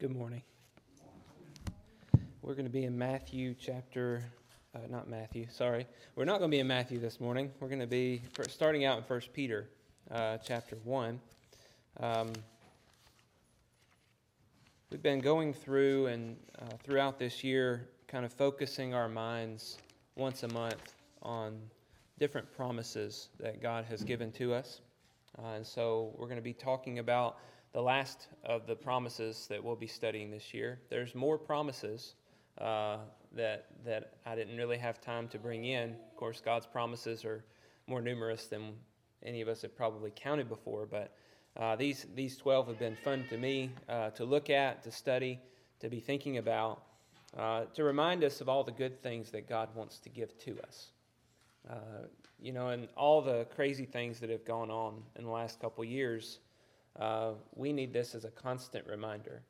Good morning. We're going to be in Matthew chapter, uh, not Matthew, sorry. We're not going to be in Matthew this morning. We're going to be starting out in 1 Peter uh, chapter 1. Um, we've been going through and uh, throughout this year, kind of focusing our minds once a month on different promises that God has given to us. Uh, and so we're going to be talking about the last of the promises that we'll be studying this year. There's more promises uh, that that I didn't really have time to bring in. Of course, God's promises are more numerous than any of us have probably counted before. But uh, these these twelve have been fun to me uh, to look at, to study, to be thinking about, uh, to remind us of all the good things that God wants to give to us. Uh, you know, and all the crazy things that have gone on in the last couple years uh, we need this as a constant reminder.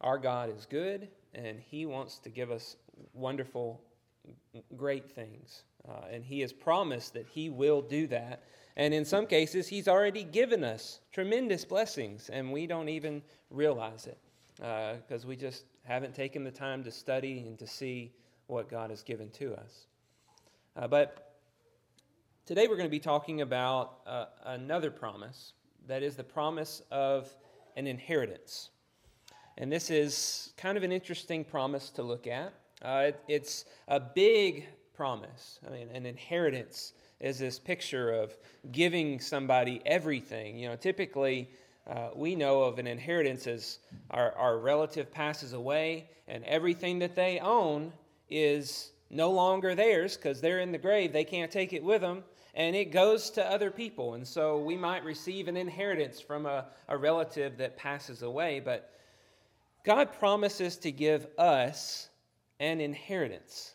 Our God is good, and He wants to give us wonderful, great things. Uh, and He has promised that He will do that. And in some cases, He's already given us tremendous blessings, and we don't even realize it because uh, we just haven't taken the time to study and to see what God has given to us. Uh, but today we're going to be talking about uh, another promise that is the promise of an inheritance. And this is kind of an interesting promise to look at. Uh, it, it's a big promise. I mean, an inheritance is this picture of giving somebody everything. You know, typically uh, we know of an inheritance as our, our relative passes away and everything that they own is no longer theirs because they're in the grave. They can't take it with them and it goes to other people. And so we might receive an inheritance from a, a relative that passes away, but God promises to give us an inheritance.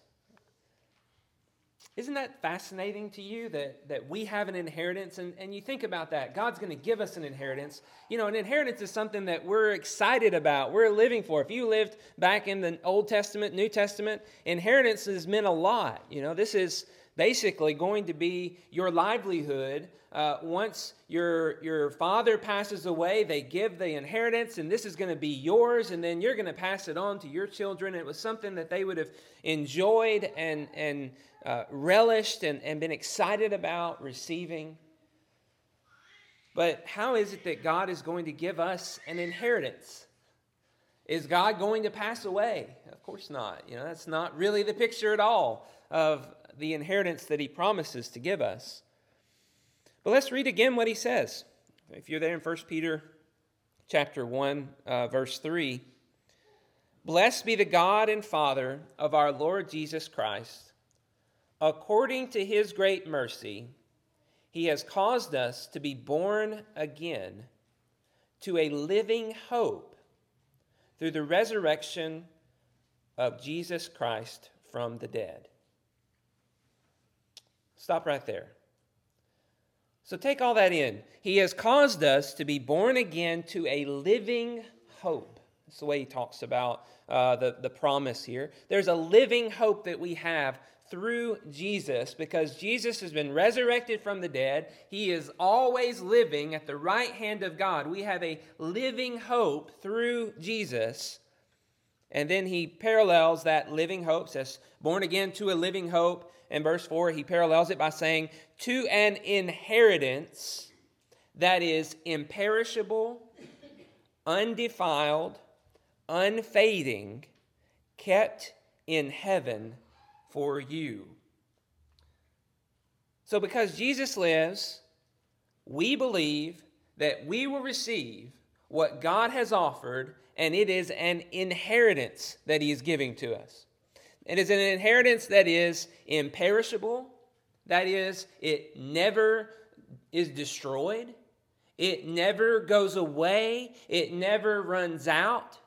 Isn't that fascinating to you that, that we have an inheritance? And, and you think about that. God's going to give us an inheritance. You know, an inheritance is something that we're excited about, we're living for. If you lived back in the Old Testament, New Testament, inheritances meant a lot. You know, this is basically going to be your livelihood. Uh, once your, your father passes away, they give the inheritance, and this is going to be yours, and then you're going to pass it on to your children. It was something that they would have enjoyed and, and uh, relished and, and been excited about receiving. But how is it that God is going to give us an inheritance? Is God going to pass away? Of course not. You know, that's not really the picture at all of the inheritance that he promises to give us. But let's read again what he says. If you're there in 1 Peter chapter 1, uh, verse 3, Blessed be the God and Father of our Lord Jesus Christ. According to his great mercy, he has caused us to be born again to a living hope through the resurrection of Jesus Christ from the dead Stop right there. So take all that in. He has caused us to be born again to a living hope. That's the way he talks about uh, the, the promise here. There's a living hope that we have through Jesus because Jesus has been resurrected from the dead. He is always living at the right hand of God. We have a living hope through Jesus. And then he parallels that living hope, says, born again to a living hope in verse 4, he parallels it by saying, To an inheritance that is imperishable, undefiled, unfading, kept in heaven for you. So, because Jesus lives, we believe that we will receive what God has offered, and it is an inheritance that He is giving to us. It is an inheritance that is imperishable, that is, it never is destroyed, it never goes away, it never runs out.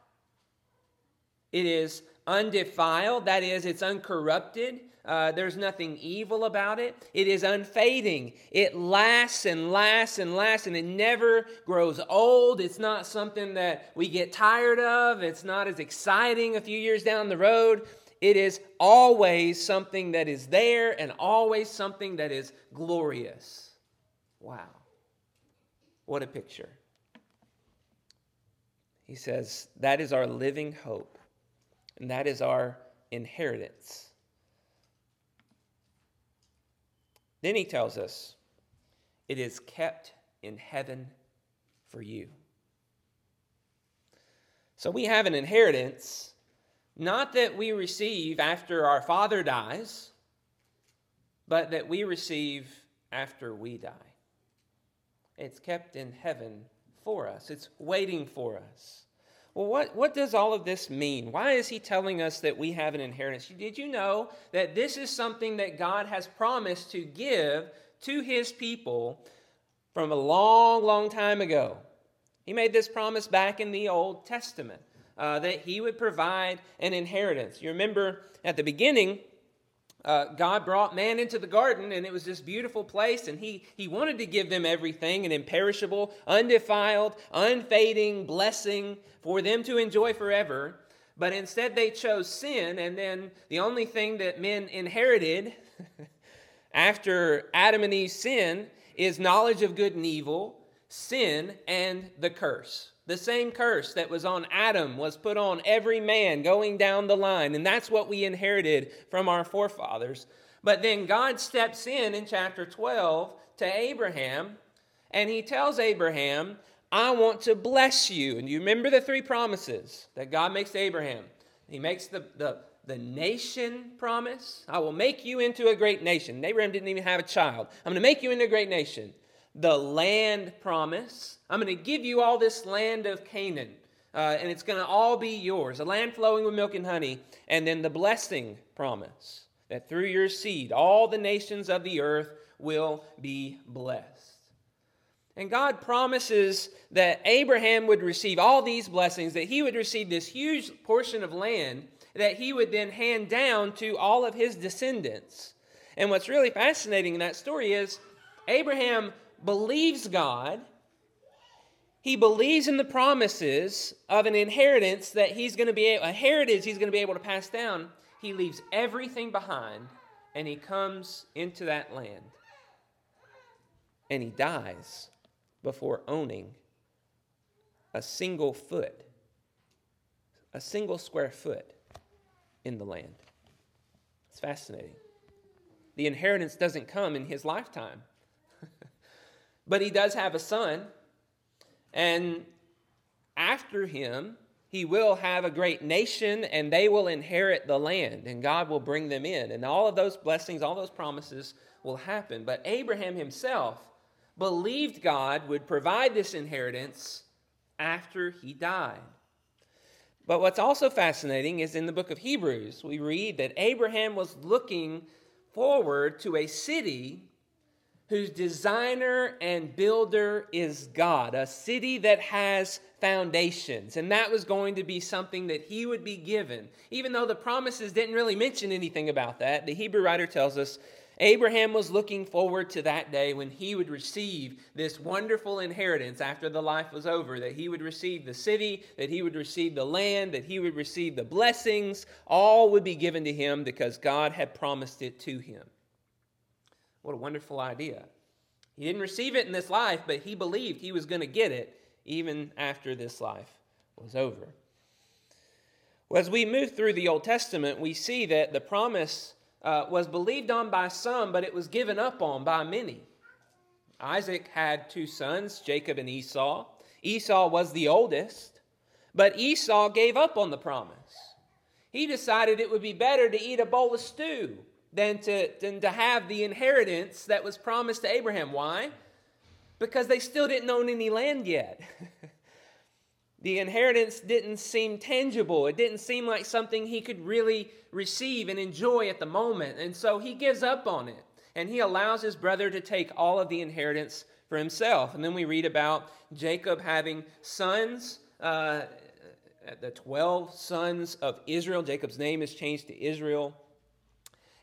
It is undefiled, that is, it's uncorrupted. Uh, there's nothing evil about it. It is unfading. It lasts and lasts and lasts, and it never grows old. It's not something that we get tired of. It's not as exciting a few years down the road. It is always something that is there and always something that is glorious. Wow. What a picture. He says, That is our living hope, and that is our inheritance. Then he tells us, It is kept in heaven for you. So we have an inheritance, not that we receive after our father dies, but that we receive after we die. It's kept in heaven for us, it's waiting for us. Well, what, what does all of this mean? Why is he telling us that we have an inheritance? Did you know that this is something that God has promised to give to his people from a long, long time ago? He made this promise back in the Old Testament uh, that he would provide an inheritance. You remember at the beginning, uh, God brought man into the garden, and it was this beautiful place, and he, he wanted to give them everything an imperishable, undefiled, unfading blessing for them to enjoy forever. But instead, they chose sin, and then the only thing that men inherited after Adam and Eve's sin is knowledge of good and evil, sin, and the curse. The same curse that was on Adam was put on every man going down the line, and that's what we inherited from our forefathers. But then God steps in in chapter 12 to Abraham, and he tells Abraham, I want to bless you. And you remember the three promises that God makes to Abraham. He makes the, the, the nation promise I will make you into a great nation. Abraham didn't even have a child. I'm going to make you into a great nation the land promise. I'm going to give you all this land of Canaan, uh, and it's going to all be yours a land flowing with milk and honey. And then the blessing promise that through your seed, all the nations of the earth will be blessed. And God promises that Abraham would receive all these blessings, that he would receive this huge portion of land that he would then hand down to all of his descendants. And what's really fascinating in that story is Abraham believes God, he believes in the promises of an inheritance that he's going to be a heritage he's going to be able to pass down. He leaves everything behind and he comes into that land. And he dies before owning a single foot, a single square foot in the land. It's fascinating. The inheritance doesn't come in his lifetime. But he does have a son, and after him, he will have a great nation, and they will inherit the land, and God will bring them in. And all of those blessings, all those promises will happen. But Abraham himself believed God would provide this inheritance after he died. But what's also fascinating is in the book of Hebrews, we read that Abraham was looking forward to a city whose designer and builder is God, a city that has foundations. And that was going to be something that he would be given. Even though the promises didn't really mention anything about that, the Hebrew writer tells us Abraham was looking forward to that day when he would receive this wonderful inheritance after the life was over, that he would receive the city, that he would receive the land, that he would receive the blessings. All would be given to him because God had promised it to him. What a wonderful idea. He didn't receive it in this life, but he believed he was going to get it even after this life was over. Well, as we move through the Old Testament, we see that the promise uh, was believed on by some, but it was given up on by many. Isaac had two sons, Jacob and Esau. Esau was the oldest, but Esau gave up on the promise. He decided it would be better to eat a bowl of stew than to, than to have the inheritance that was promised to Abraham. Why? Because they still didn't own any land yet. the inheritance didn't seem tangible. It didn't seem like something he could really receive and enjoy at the moment. And so he gives up on it. And he allows his brother to take all of the inheritance for himself. And then we read about Jacob having sons. Uh, the 12 sons of Israel. Jacob's name is changed to Israel.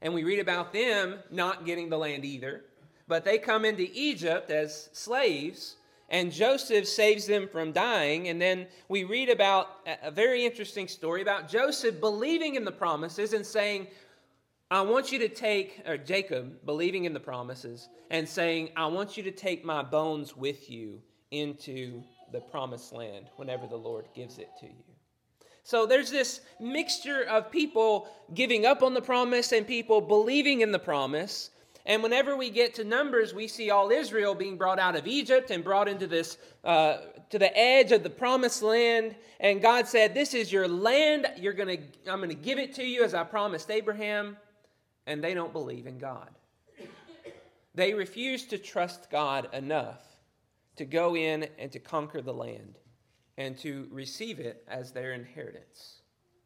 And we read about them not getting the land either. But they come into Egypt as slaves, and Joseph saves them from dying. And then we read about a very interesting story about Joseph believing in the promises and saying, I want you to take, or Jacob believing in the promises and saying, I want you to take my bones with you into the promised land whenever the Lord gives it to you. So there's this mixture of people giving up on the promise and people believing in the promise. And whenever we get to Numbers, we see all Israel being brought out of Egypt and brought into this, uh, to the edge of the promised land. And God said, This is your land. You're gonna, I'm going to give it to you as I promised Abraham. And they don't believe in God. They refuse to trust God enough to go in and to conquer the land and to receive it as their inheritance.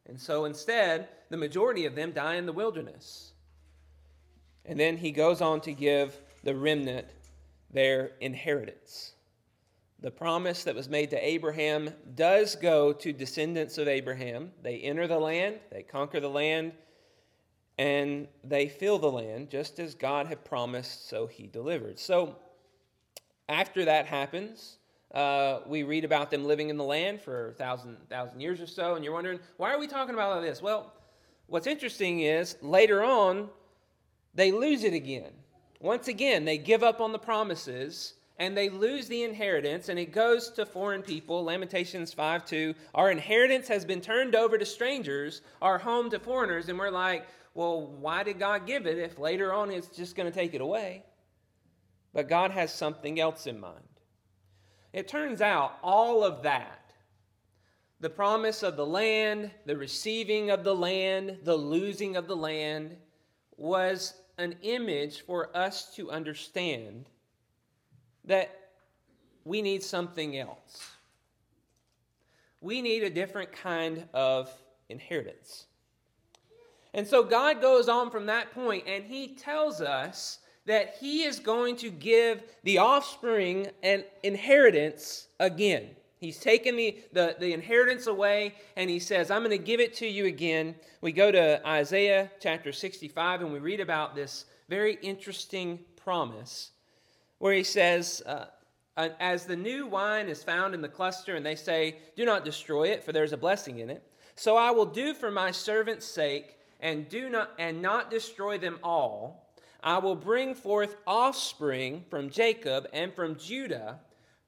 And so instead, the majority of them die in the wilderness. And then he goes on to give the remnant their inheritance. The promise that was made to Abraham does go to descendants of Abraham. They enter the land, they conquer the land, and they fill the land just as God had promised, so he delivered. So after that happens, uh, we read about them living in the land for a thousand, thousand years or so, and you're wondering, why are we talking about all this? Well, what's interesting is later on, they lose it again. Once again, they give up on the promises and they lose the inheritance, and it goes to foreign people. Lamentations 5 2. Our inheritance has been turned over to strangers, our home to foreigners, and we're like, well, why did God give it if later on it's just going to take it away? But God has something else in mind. It turns out all of that the promise of the land, the receiving of the land, the losing of the land was an image for us to understand that we need something else. We need a different kind of inheritance. And so God goes on from that point and he tells us that he is going to give the offspring an inheritance again. He's taken the, the, the, inheritance away and he says, I'm going to give it to you again. We go to Isaiah chapter 65 and we read about this very interesting promise where he says, uh, As the new wine is found in the cluster, and they say, Do not destroy it, for there's a blessing in it. So I will do for my servant's sake and do not and not destroy them all I will bring forth offspring from Jacob and from Judah,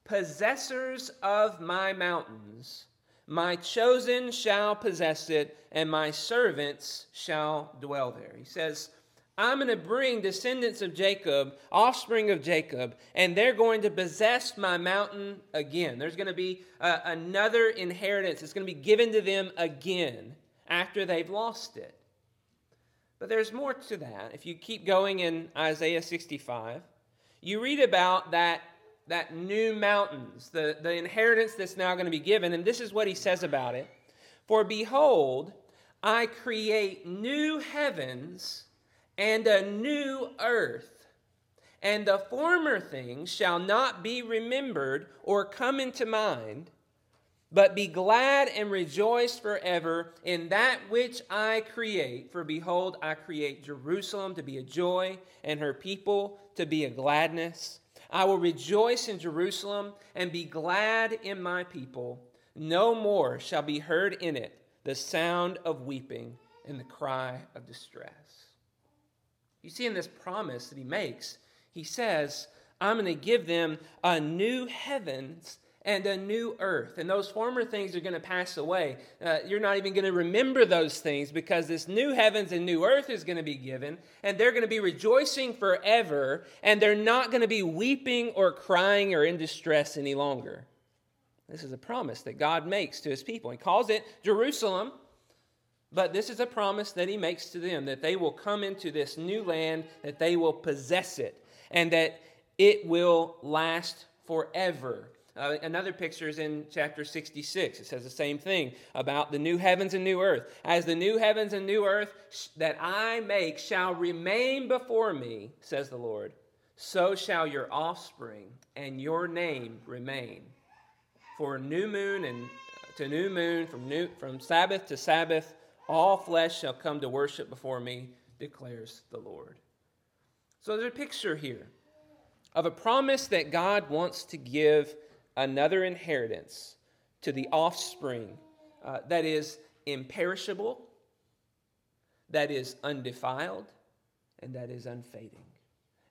possessors of my mountains. My chosen shall possess it, and my servants shall dwell there. He says, I'm going to bring descendants of Jacob, offspring of Jacob, and they're going to possess my mountain again. There's going to be uh, another inheritance. It's going to be given to them again after they've lost it. But there's more to that. If you keep going in Isaiah 65, you read about that, that new mountains, the, the inheritance that's now going to be given. And this is what he says about it For behold, I create new heavens and a new earth, and the former things shall not be remembered or come into mind but be glad and rejoice forever in that which I create. For behold, I create Jerusalem to be a joy, and her people to be a gladness. I will rejoice in Jerusalem and be glad in my people. No more shall be heard in it the sound of weeping and the cry of distress. You see, in this promise that he makes, he says, I'm going to give them a new heavens and a new earth. And those former things are going to pass away. Uh, you're not even going to remember those things because this new heavens and new earth is going to be given, and they're going to be rejoicing forever, and they're not going to be weeping or crying or in distress any longer. This is a promise that God makes to his people. He calls it Jerusalem, but this is a promise that he makes to them that they will come into this new land, that they will possess it, and that it will last forever. Uh, another picture is in chapter 66. It says the same thing about the new heavens and new earth. As the new heavens and new earth that I make shall remain before me, says the Lord, so shall your offspring and your name remain. For new moon and to new moon, from, new, from Sabbath to Sabbath, all flesh shall come to worship before me, declares the Lord. So there's a picture here of a promise that God wants to give another inheritance to the offspring uh, that is imperishable, that is undefiled, and that is unfading.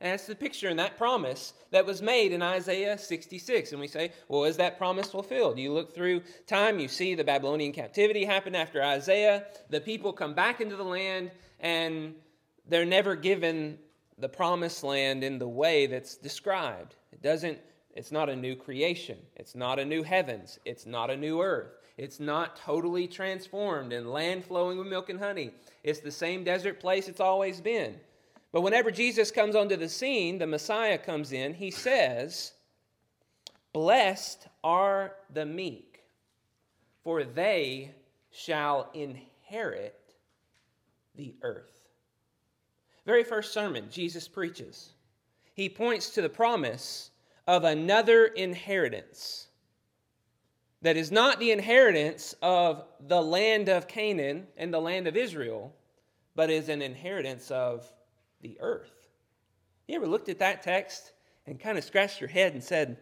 And that's the picture in that promise that was made in Isaiah 66. And we say, well, is that promise fulfilled? You look through time, you see the Babylonian captivity happen after Isaiah. The people come back into the land, and they're never given the promised land in the way that's described. It doesn't, it's not a new creation. It's not a new heavens. It's not a new earth. It's not totally transformed and land flowing with milk and honey. It's the same desert place it's always been. But whenever Jesus comes onto the scene, the Messiah comes in, he says, Blessed are the meek, for they shall inherit the earth. Very first sermon Jesus preaches, he points to the promise of another inheritance that is not the inheritance of the land of Canaan and the land of Israel, but is an inheritance of the earth. You ever looked at that text and kind of scratched your head and said,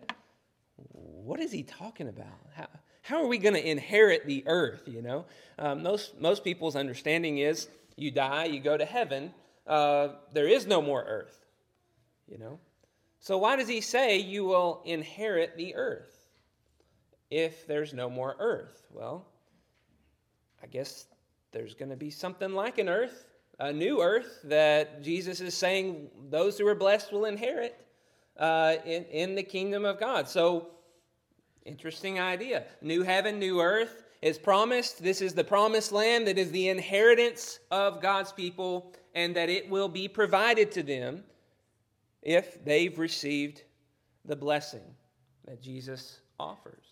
What is he talking about? How, how are we going to inherit the earth? You know, um, most, most people's understanding is you die, you go to heaven, uh, there is no more earth. You know, so why does he say you will inherit the earth if there's no more earth? Well, I guess there's going to be something like an earth a new earth that Jesus is saying those who are blessed will inherit uh, in, in the kingdom of God. So, interesting idea. New heaven, new earth is promised. This is the promised land that is the inheritance of God's people, and that it will be provided to them if they've received the blessing that Jesus offers.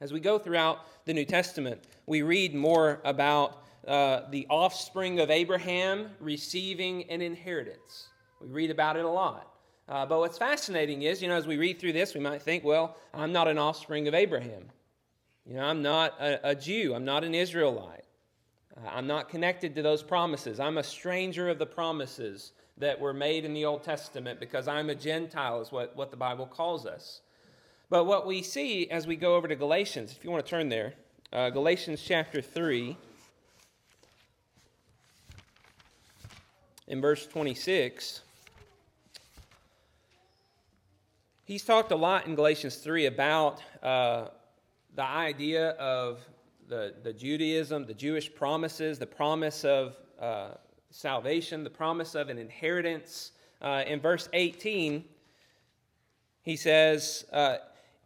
As we go throughout the New Testament, we read more about uh, the offspring of Abraham receiving an inheritance. We read about it a lot. Uh, but what's fascinating is, you know, as we read through this, we might think, well, I'm not an offspring of Abraham. You know, I'm not a, a Jew. I'm not an Israelite. Uh, I'm not connected to those promises. I'm a stranger of the promises that were made in the Old Testament because I'm a Gentile, is what, what the Bible calls us. But what we see as we go over to Galatians, if you want to turn there, uh, Galatians chapter 3. in verse 26, he's talked a lot in Galatians 3 about uh, the idea of the, the Judaism, the Jewish promises, the promise of uh, salvation, the promise of an inheritance. Uh, in verse 18, he says, uh,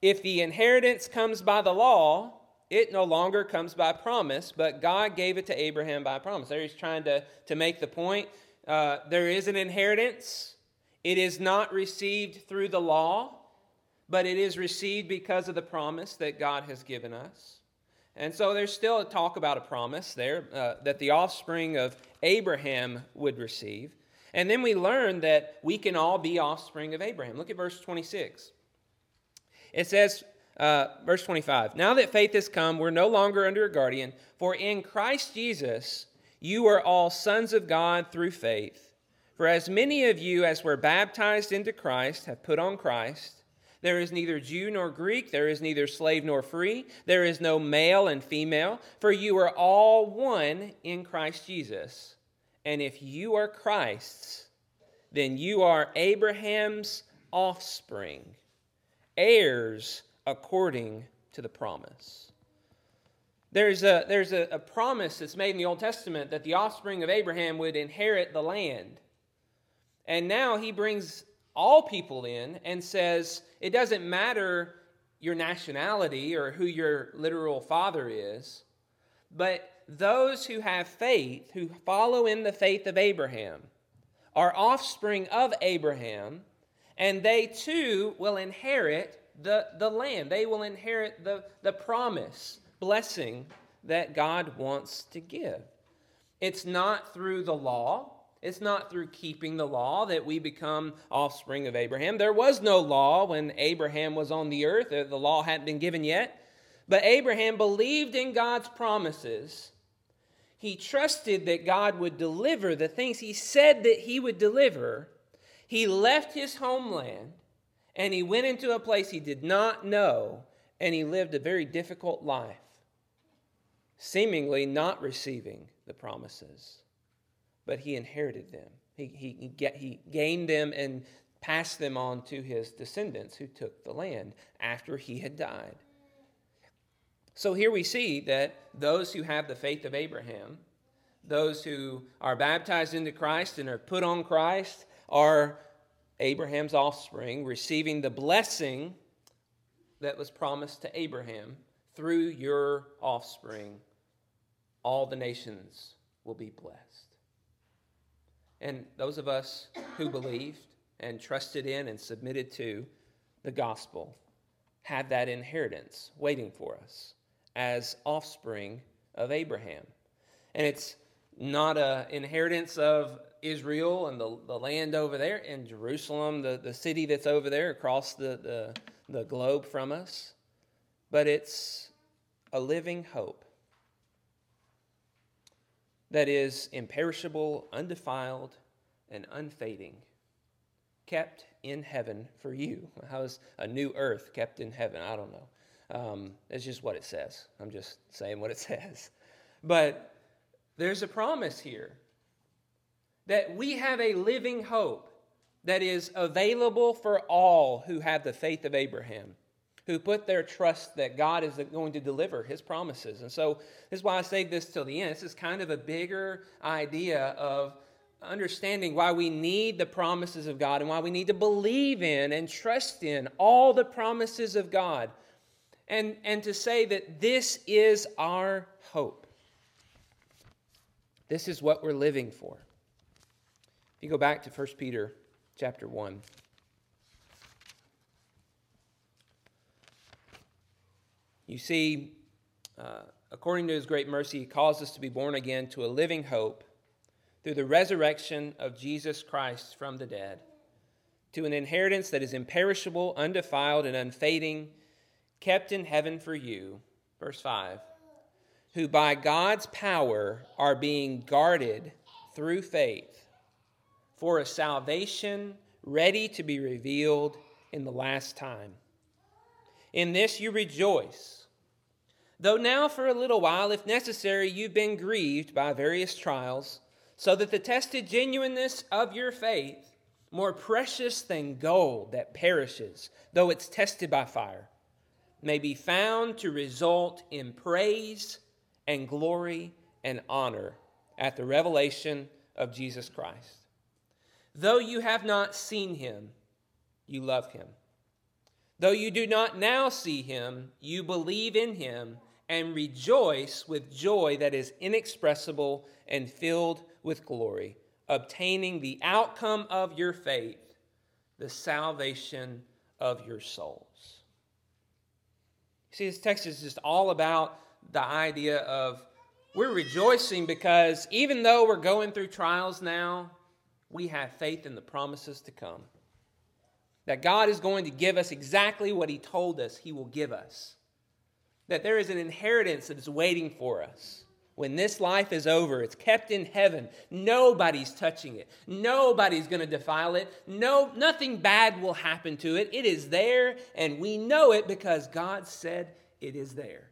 If the inheritance comes by the law, it no longer comes by promise, but God gave it to Abraham by promise. There he's trying to, to make the point uh, there is an inheritance. It is not received through the law, but it is received because of the promise that God has given us. And so there's still a talk about a promise there uh, that the offspring of Abraham would receive. And then we learn that we can all be offspring of Abraham. Look at verse 26. It says, uh, verse 25, Now that faith has come, we're no longer under a guardian, for in Christ Jesus, you are all sons of God through faith. For as many of you as were baptized into Christ have put on Christ. There is neither Jew nor Greek, there is neither slave nor free, there is no male and female, for you are all one in Christ Jesus. And if you are Christ's, then you are Abraham's offspring, heirs according to the promise. There's, a, there's a, a promise that's made in the Old Testament that the offspring of Abraham would inherit the land. And now he brings all people in and says, it doesn't matter your nationality or who your literal father is, but those who have faith, who follow in the faith of Abraham, are offspring of Abraham, and they too will inherit the, the land. They will inherit the, the promise blessing that God wants to give. It's not through the law. It's not through keeping the law that we become offspring of Abraham. There was no law when Abraham was on the earth, the law hadn't been given yet. But Abraham believed in God's promises. He trusted that God would deliver the things he said that he would deliver. He left his homeland and he went into a place he did not know and he lived a very difficult life seemingly not receiving the promises, but he inherited them. He, he, he, gained them and passed them on to his descendants who took the land after he had died. So here we see that those who have the faith of Abraham, those who are baptized into Christ and are put on Christ, are Abraham's offspring, receiving the blessing that was promised to Abraham through your offspring, all the nations will be blessed. And those of us who believed and trusted in and submitted to the gospel have that inheritance waiting for us as offspring of Abraham. And it's not an inheritance of Israel and the, the land over there in Jerusalem, the, the city that's over there across the, the, the globe from us, but it's a living hope that is imperishable, undefiled, and unfading, kept in heaven for you. How's a new earth kept in heaven? I don't know. Um, it's just what it says. I'm just saying what it says. But there's a promise here that we have a living hope that is available for all who have the faith of Abraham who put their trust that God is going to deliver his promises. And so this is why I say this till the end. This is kind of a bigger idea of understanding why we need the promises of God and why we need to believe in and trust in all the promises of God. And, and to say that this is our hope. This is what we're living for. If you go back to 1 Peter chapter 1. You see, uh, according to his great mercy, he caused us to be born again to a living hope through the resurrection of Jesus Christ from the dead, to an inheritance that is imperishable, undefiled, and unfading, kept in heaven for you. Verse 5 Who by God's power are being guarded through faith for a salvation ready to be revealed in the last time. In this you rejoice Though now, for a little while, if necessary, you've been grieved by various trials, so that the tested genuineness of your faith, more precious than gold that perishes, though it's tested by fire, may be found to result in praise and glory and honor at the revelation of Jesus Christ. Though you have not seen him, you love him. Though you do not now see him, you believe in him and rejoice with joy that is inexpressible and filled with glory, obtaining the outcome of your faith, the salvation of your souls. See, this text is just all about the idea of we're rejoicing because even though we're going through trials now, we have faith in the promises to come. That God is going to give us exactly what He told us He will give us that there is an inheritance that is waiting for us. When this life is over, it's kept in heaven. Nobody's touching it. Nobody's going to defile it. No, nothing bad will happen to it. It is there, and we know it because God said it is there.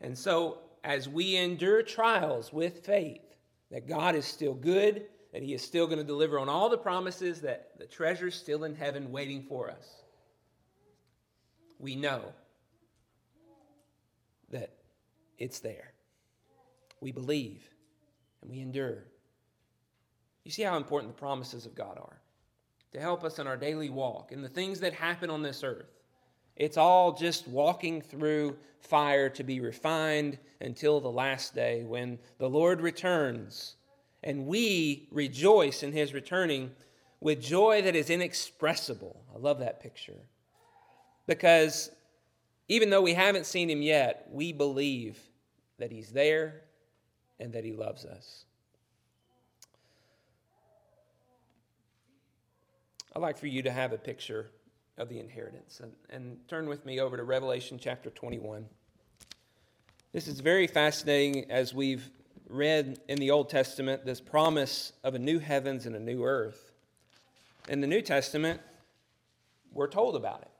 And so, as we endure trials with faith, that God is still good, that He is still going to deliver on all the promises, that the treasure's still in heaven waiting for us, we know that it's there. We believe and we endure. You see how important the promises of God are to help us in our daily walk and the things that happen on this earth. It's all just walking through fire to be refined until the last day when the Lord returns and we rejoice in his returning with joy that is inexpressible. I love that picture. Because even though we haven't seen him yet, we believe that he's there and that he loves us. I'd like for you to have a picture of the inheritance and, and turn with me over to Revelation chapter 21. This is very fascinating as we've read in the Old Testament this promise of a new heavens and a new earth. In the New Testament, we're told about it.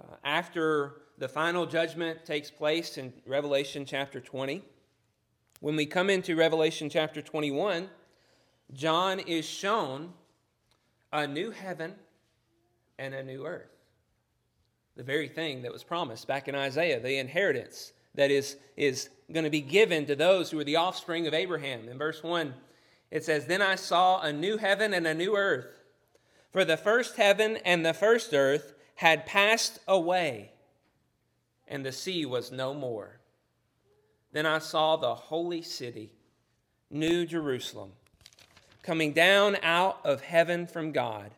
Uh, after the final judgment takes place in Revelation chapter 20, when we come into Revelation chapter 21, John is shown a new heaven and a new earth. The very thing that was promised back in Isaiah, the inheritance that is, is going to be given to those who are the offspring of Abraham. In verse 1, it says, Then I saw a new heaven and a new earth, for the first heaven and the first earth had passed away, and the sea was no more. Then I saw the holy city, New Jerusalem, coming down out of heaven from God,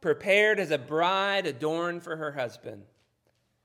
prepared as a bride adorned for her husband.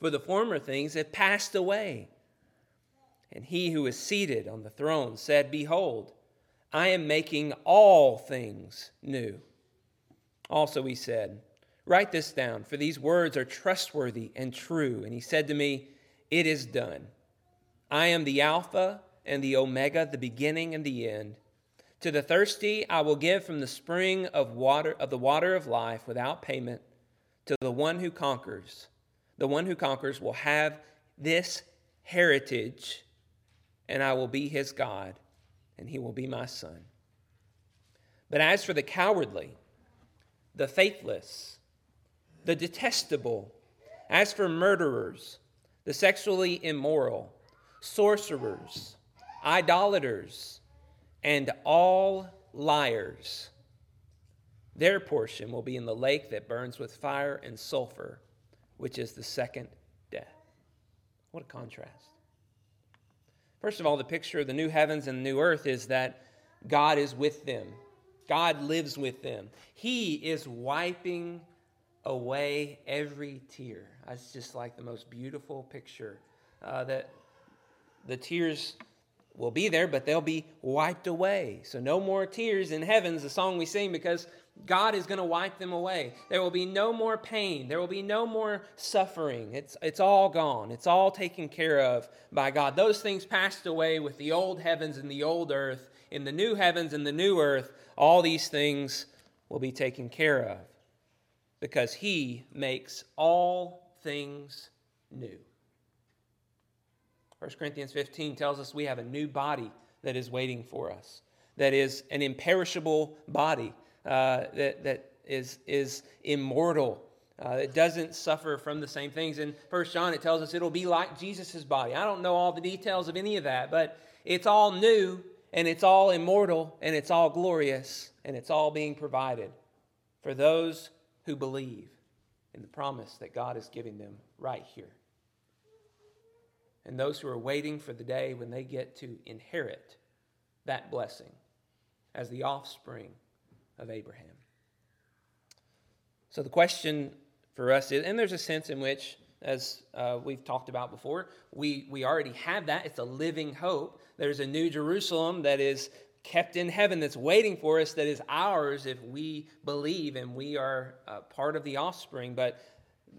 for the former things have passed away. And he who is seated on the throne said, Behold, I am making all things new. Also, he said, Write this down, for these words are trustworthy and true. And he said to me, It is done. I am the Alpha and the Omega, the beginning and the end. To the thirsty I will give from the spring of water of the water of life without payment to the one who conquers the one who conquers, will have this heritage, and I will be his God, and he will be my son. But as for the cowardly, the faithless, the detestable, as for murderers, the sexually immoral, sorcerers, idolaters, and all liars, their portion will be in the lake that burns with fire and sulfur which is the second death. What a contrast. First of all, the picture of the new heavens and the new earth is that God is with them, God lives with them. He is wiping away every tear. That's just like the most beautiful picture uh, that the tears will be there, but they'll be wiped away. So, no more tears in heaven's the song we sing because God is going to wipe them away. There will be no more pain. There will be no more suffering. It's, it's all gone. It's all taken care of by God. Those things passed away with the old heavens and the old earth. In the new heavens and the new earth, all these things will be taken care of because He makes all things new. 1 Corinthians 15 tells us we have a new body that is waiting for us, that is an imperishable body uh, that, that is, is immortal. Uh, it doesn't suffer from the same things. In First John, it tells us it'll be like Jesus' body. I don't know all the details of any of that, but it's all new and it's all immortal and it's all glorious and it's all being provided for those who believe in the promise that God is giving them right here. And those who are waiting for the day when they get to inherit that blessing as the offspring of Abraham. So the question for us is, and there's a sense in which, as uh, we've talked about before, we, we already have that. It's a living hope. There's a new Jerusalem that is kept in heaven that's waiting for us that is ours if we believe and we are uh, part of the offspring. But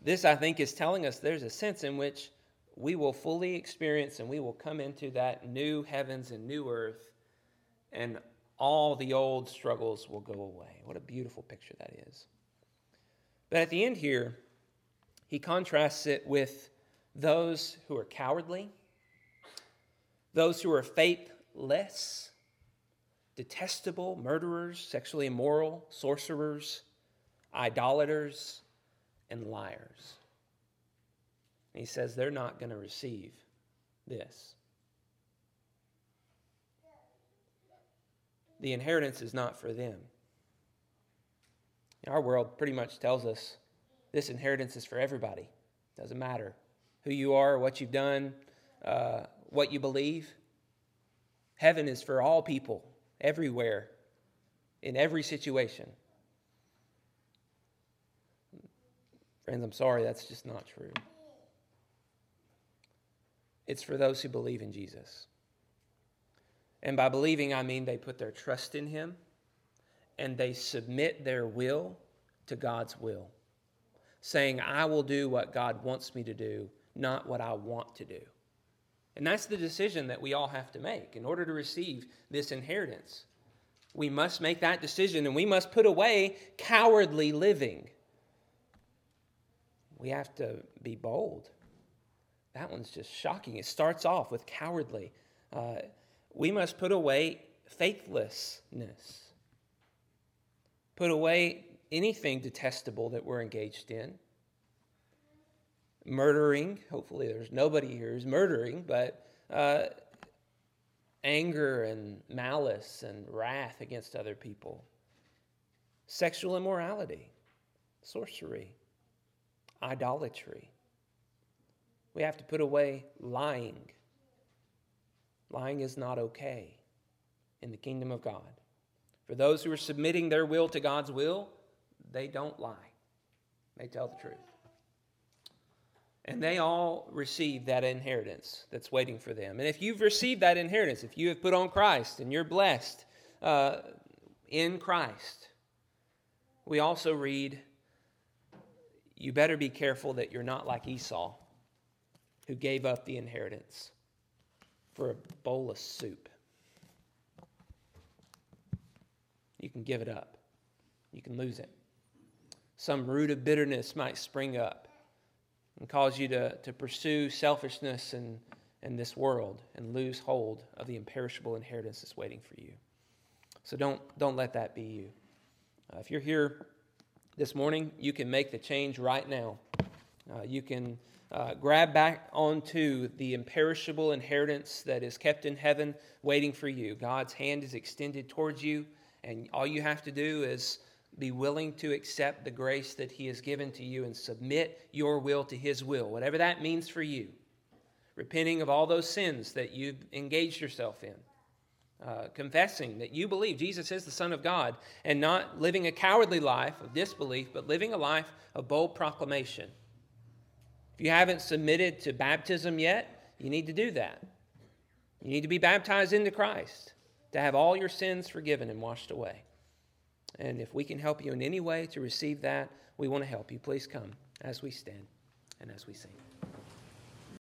this, I think, is telling us there's a sense in which we will fully experience and we will come into that new heavens and new earth, and all the old struggles will go away. What a beautiful picture that is. But at the end here, he contrasts it with those who are cowardly, those who are faithless, detestable, murderers, sexually immoral, sorcerers, idolaters, and liars. he says they're not going to receive this. The inheritance is not for them. Our world pretty much tells us this inheritance is for everybody. Doesn't matter who you are, what you've done, uh, what you believe. Heaven is for all people, everywhere, in every situation. Friends, I'm sorry, that's just not true. It's for those who believe in Jesus. And by believing, I mean they put their trust in Him. and they submit their will to God's will, saying, I will do what God wants me to do, not what I want to do. And that's the decision that we all have to make in order to receive this inheritance. We must make that decision and we must put away cowardly living. We have to be bold. That one's just shocking. It starts off with cowardly. Uh, we must put away faithlessness. Put away anything detestable that we're engaged in. Murdering, hopefully there's nobody here who's murdering, but uh, anger and malice and wrath against other people. Sexual immorality, sorcery, idolatry. We have to put away lying. Lying is not okay in the kingdom of God. For those who are submitting their will to God's will, they don't lie, they tell the truth. And they all receive that inheritance that's waiting for them. And if you've received that inheritance, if you have put on Christ and you're blessed uh, in Christ, we also read, you better be careful that you're not like Esau, who gave up the inheritance for a bowl of soup. You can give it up, you can lose it. Some root of bitterness might spring up and cause you to, to pursue selfishness and, and this world and lose hold of the imperishable inheritance that's waiting for you. So don't, don't let that be you. Uh, if you're here this morning, you can make the change right now. Uh, you can uh, grab back onto the imperishable inheritance that is kept in heaven waiting for you. God's hand is extended towards you. And all you have to do is be willing to accept the grace that He has given to you and submit your will to His will, whatever that means for you. Repenting of all those sins that you've engaged yourself in. Uh, confessing that you believe Jesus is the Son of God and not living a cowardly life of disbelief, but living a life of bold proclamation. If you haven't submitted to baptism yet, you need to do that. You need to be baptized into Christ to have all your sins forgiven and washed away. And if we can help you in any way to receive that, we want to help you. Please come as we stand and as we sing.